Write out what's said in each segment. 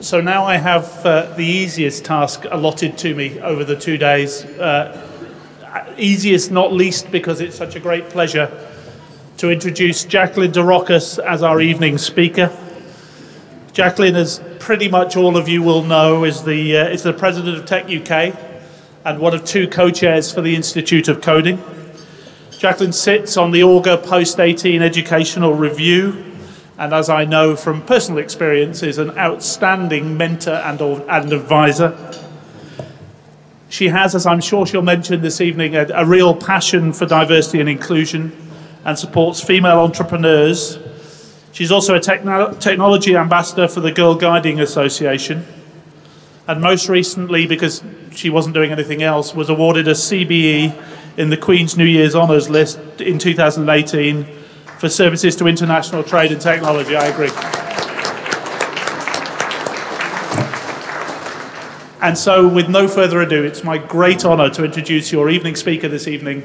So now I have uh, the easiest task allotted to me over the two days. Uh, easiest, not least, because it's such a great pleasure to introduce Jacqueline de Rojas as our evening speaker. Jacqueline, as pretty much all of you will know, is the, uh, is the president of Tech UK and one of two co chairs for the Institute of Coding. Jacqueline sits on the Augar Post 18 Educational Review, and as I know from personal experience, is an outstanding mentor and, and advisor. She has, as I'm sure she'll mention this evening, a, a real passion for diversity and inclusion and supports female entrepreneurs. She's also a techno- technology ambassador for the Girl Guiding Association. And most recently, because she wasn't doing anything else, was awarded a CBE in the Queen's New Year's Honours list in 2018 for services to international trade and technology. I agree. And so, with no further ado, it's my great honour to introduce your evening speaker this evening,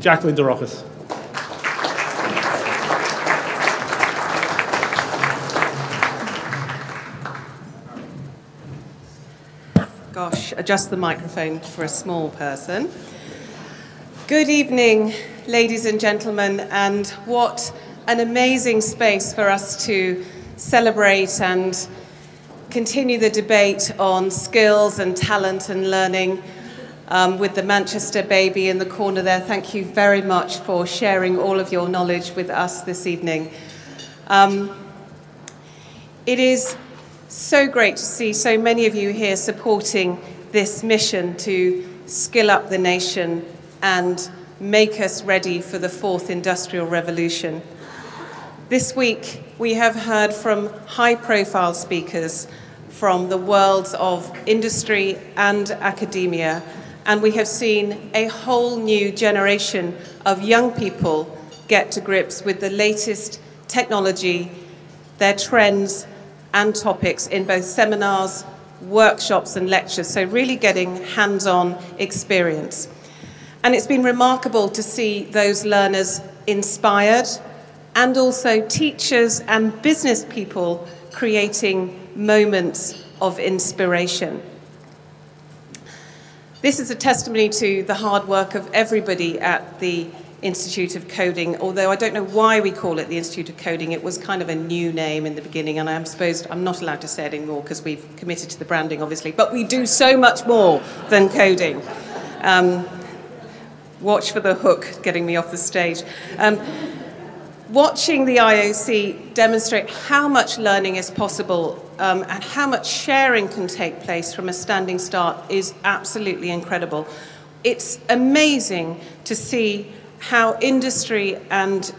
Jacqueline de. Gosh, adjust the microphone for a small person. Good evening, ladies and gentlemen, and what an amazing space for us to celebrate and continue the debate on skills and talent and learning um, with the Manchester baby in the corner there. Thank you very much for sharing all of your knowledge with us this evening. Um, it is so great to see so many of you here supporting this mission to skill up the nation and make us ready for the fourth industrial revolution. This week, we have heard from high profile speakers from the worlds of industry and academia, and we have seen a whole new generation of young people get to grips with the latest technology, their trends, and topics in both seminars, workshops, and lectures. So, really getting hands on experience. And it's been remarkable to see those learners inspired and also teachers and business people creating moments of inspiration. This is a testimony to the hard work of everybody at the Institute of Coding, although I don't know why we call it the Institute of Coding. It was kind of a new name in the beginning, and I'm supposed I'm not allowed to say it anymore because we've committed to the branding, obviously. But we do so much more than coding. Um, watch for the hook getting me off the stage. Um, watching the IOC demonstrate how much learning is possible um, and how much sharing can take place from a standing start is absolutely incredible. It's amazing to see how industry and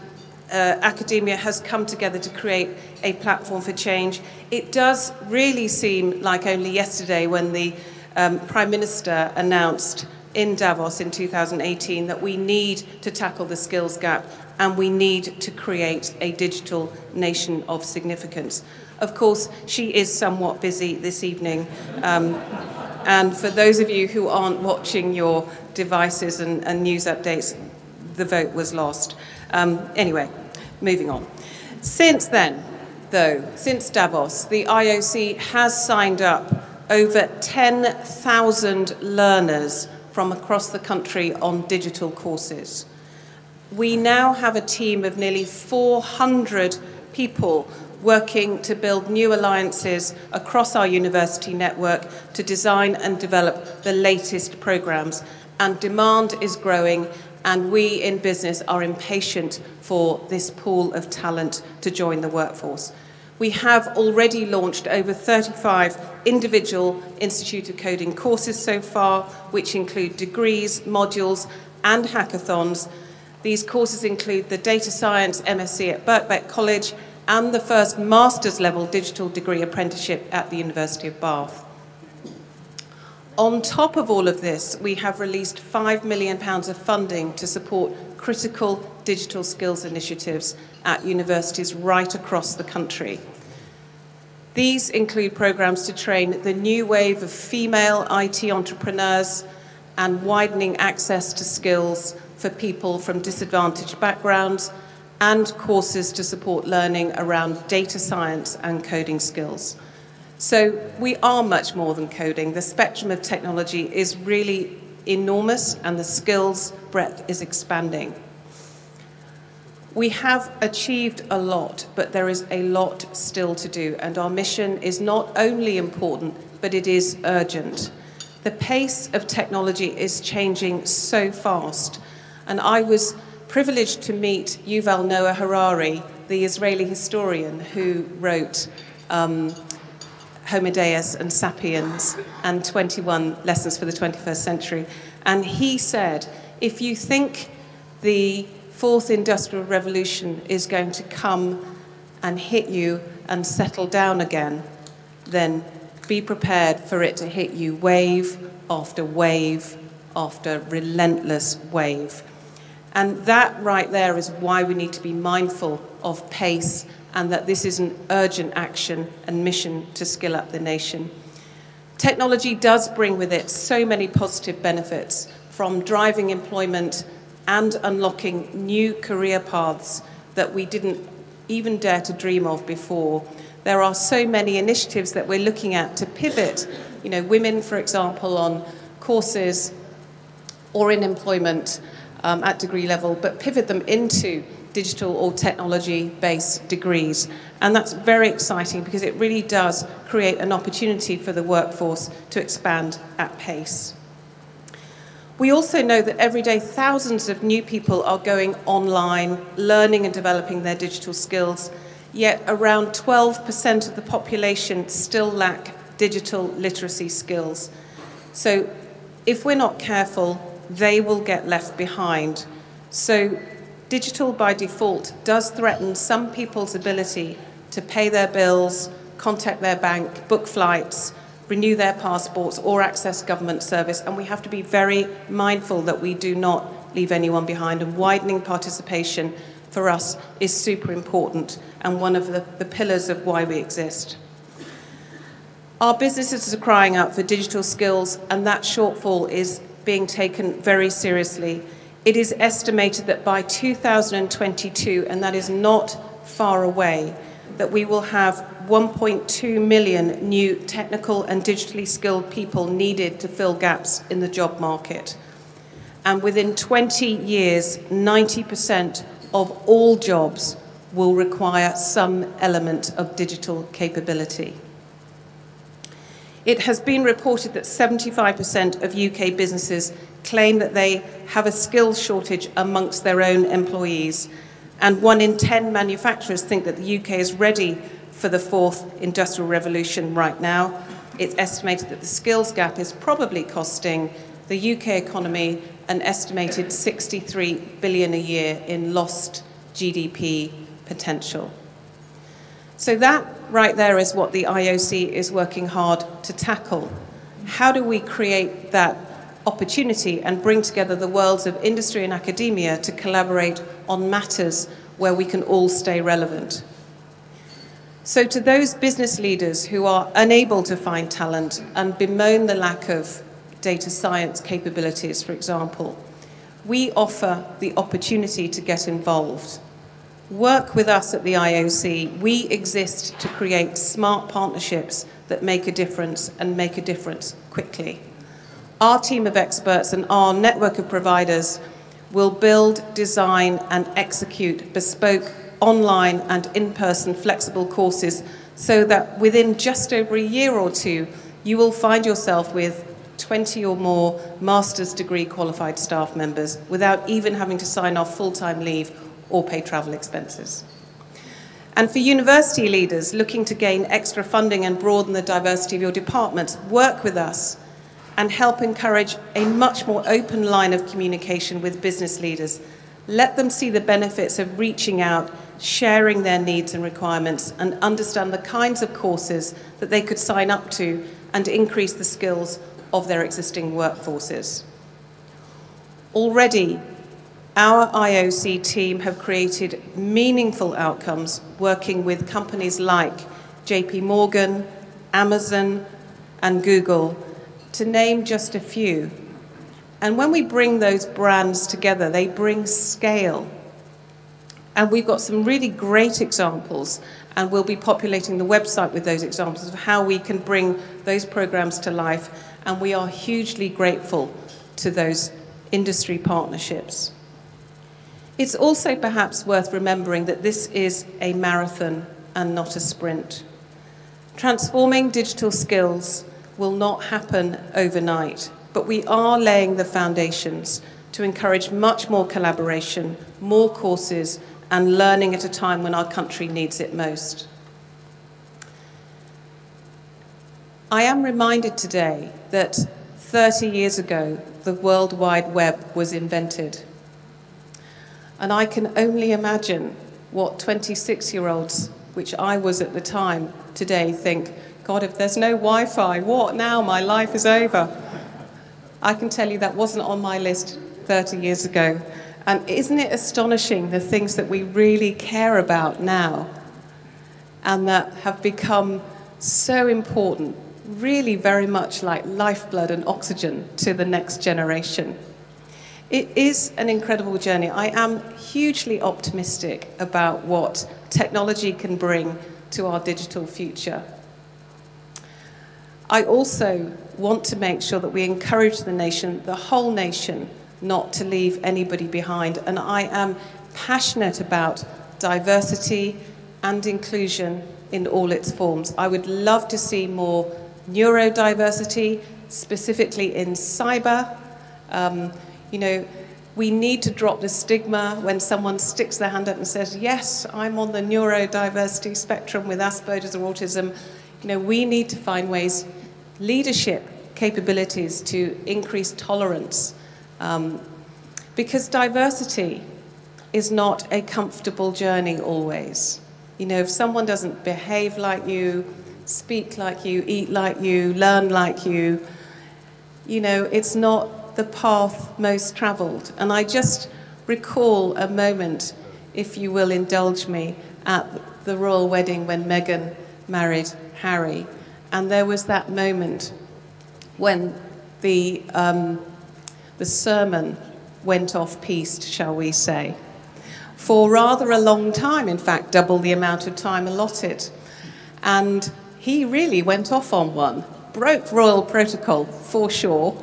uh, academia has come together to create a platform for change. It does really seem like only yesterday when the um, Prime Minister announced in Davos in 2018 that we need to tackle the skills gap and we need to create a digital nation of significance. Of course, she is somewhat busy this evening. Um, and for those of you who aren't watching your devices and, and news updates, the vote was lost. Um, anyway, moving on. Since then, though, since Davos, the IOC has signed up over 10,000 learners from across the country on digital courses. We now have a team of nearly 400 people working to build new alliances across our university network to design and develop the latest programs. And demand is growing, and we in business are impatient for this pool of talent to join the workforce. We have already launched over 35 individual Institute of Coding courses so far, which include degrees, modules, and hackathons. These courses include the Data Science MSc at Birkbeck College and the first master's level digital degree apprenticeship at the University of Bath. On top of all of this, we have released £5 million of funding to support critical digital skills initiatives at universities right across the country. These include programs to train the new wave of female IT entrepreneurs and widening access to skills for people from disadvantaged backgrounds and courses to support learning around data science and coding skills. So we are much more than coding. The spectrum of technology is really enormous and the skills breadth is expanding. We have achieved a lot, but there is a lot still to do, and our mission is not only important, but it is urgent. The pace of technology is changing so fast, and I was privileged to meet Yuval Noah Harari, the Israeli historian who wrote um, Homo Deus and Sapiens and 21 Lessons for the 21st Century. And he said, if you think the fourth industrial revolution is going to come and hit you and settle down again, then be prepared for it to hit you wave after wave after relentless wave. And that right there is why we need to be mindful of pace and that this is an urgent action and mission to skill up the nation. Technology does bring with it so many positive benefits from driving employment and unlocking new career paths that we didn't even dare to dream of before. There are so many initiatives that we're looking at to pivot, you know, women, for example, on courses or in employment um, at degree level, but pivot them into digital or technology based degrees. And that's very exciting because it really does create an opportunity for the workforce to expand at pace. We also know that every day thousands of new people are going online, learning and developing their digital skills, yet around 12% of the population still lack digital literacy skills. So if we're not careful, they will get left behind. So digital by default does threaten some people's ability to pay their bills, contact their bank, book flights, renew their passports, or access government service. And we have to be very mindful that we do not leave anyone behind. And widening participation for us is super important and one of the, the pillars of why we exist. Our businesses are crying out for digital skills, and that shortfall is being taken very seriously. It is estimated that by 2022, and that is not far away, that we will have 1.2 million new technical and digitally skilled people needed to fill gaps in the job market. And within 20 years, 90% of all jobs will require some element of digital capability. It has been reported that 75% of UK businesses claim that they have a skills shortage amongst their own employees, and one in 10 manufacturers think that the UK is ready for the fourth industrial revolution right now. It's estimated that the skills gap is probably costing the UK economy an estimated 63 billion a year in lost GDP potential. So that right there is what the IOC is working hard to tackle. How do we create that opportunity and bring together the worlds of industry and academia to collaborate on matters where we can all stay relevant. So, to those business leaders who are unable to find talent and bemoan the lack of data science capabilities, for example, we offer the opportunity to get involved. Work with us at the IOC. We exist to create smart partnerships that make a difference and make a difference quickly. Our team of experts and our network of providers will build, design, and execute bespoke online and in person flexible courses so that within just over a year or two, you will find yourself with 20 or more master's degree qualified staff members without even having to sign off full time leave or pay travel expenses. And for university leaders looking to gain extra funding and broaden the diversity of your departments, work with us and help encourage a much more open line of communication with business leaders. Let them see the benefits of reaching out, sharing their needs and requirements, and understand the kinds of courses that they could sign up to and increase the skills of their existing workforces. Already, our IOC team have created meaningful outcomes working with companies like JP Morgan, Amazon, and Google to name just a few. And when we bring those brands together, they bring scale. And we've got some really great examples And we'll be populating the website with those examples of how we can bring those programs to life. And we are hugely grateful to those industry partnerships. It's also perhaps worth remembering that this is a marathon and not a sprint. Transforming digital skills will not happen overnight, but we are laying the foundations to encourage much more collaboration, more courses, and learning at a time when our country needs it most. I am reminded today that 30 years ago, the World Wide Web was invented. And I can only imagine what 26 year olds, which I was at the time, today think, God, if there's no Wi Fi, what now? My life is over. I can tell you that wasn't on my list 30 years ago. And isn't it astonishing the things that we really care about now and that have become so important, really very much like lifeblood and oxygen to the next generation? It is an incredible journey. I am hugely optimistic about what technology can bring to our digital future. I also want to make sure that we encourage the nation, the whole nation, not to leave anybody behind. And I am passionate about diversity and inclusion in all its forms. I would love to see more neurodiversity, specifically in cyber. Um, you know, we need to drop the stigma when someone sticks their hand up and says, Yes, I'm on the neurodiversity spectrum with Asperger's or autism. You know, we need to find ways, leadership capabilities to increase tolerance. Um, because diversity is not a comfortable journey always. You know, if someone doesn't behave like you, speak like you, eat like you, learn like you, you know, it's not the path most traveled. And I just recall a moment, if you will indulge me, at the royal wedding when Meghan married Harry. And there was that moment when the, um, the sermon went off piste, shall we say, for rather a long time, in fact, double the amount of time allotted. And he really went off on one, broke royal protocol for sure,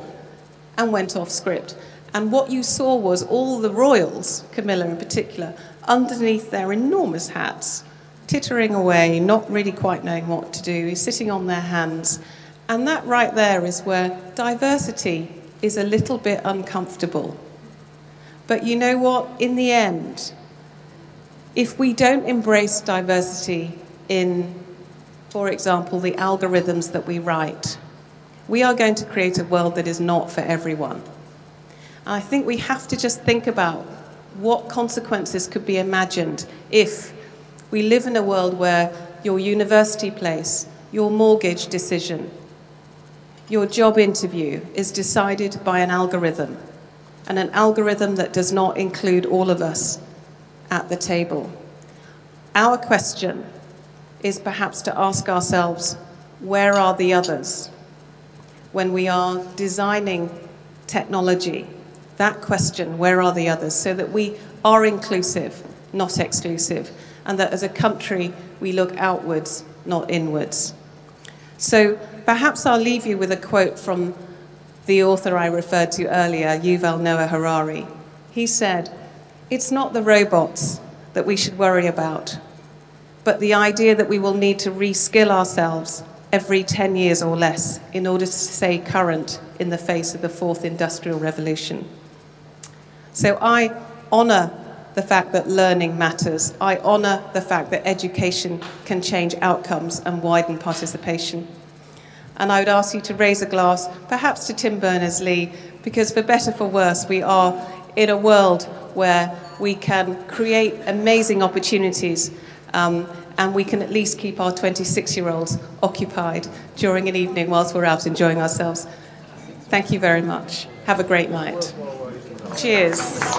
and went off script. And what you saw was all the royals, Camilla in particular, underneath their enormous hats, tittering away, not really quite knowing what to do, sitting on their hands. And that right there is where diversity is a little bit uncomfortable. But you know what? In the end, if we don't embrace diversity in, for example, the algorithms that we write, we are going to create a world that is not for everyone. I think we have to just think about what consequences could be imagined if we live in a world where your university place, your mortgage decision, your job interview is decided by an algorithm, and an algorithm that does not include all of us at the table. Our question is perhaps to ask ourselves where are the others? When we are designing technology, that question, where are the others, so that we are inclusive, not exclusive, and that as a country we look outwards, not inwards. So perhaps I'll leave you with a quote from the author I referred to earlier, Yuval Noah Harari. He said, It's not the robots that we should worry about, but the idea that we will need to reskill ourselves every 10 years or less in order to stay current in the face of the fourth industrial revolution. So I honour the fact that learning matters. I honour the fact that education can change outcomes and widen participation. And I would ask you to raise a glass, perhaps to Tim Berners Lee, because for better for worse, we are in a world where we can create amazing opportunities um, and we can at least keep our 26 year olds occupied during an evening whilst we're out enjoying ourselves. Thank you very much. Have a great night. Cheers.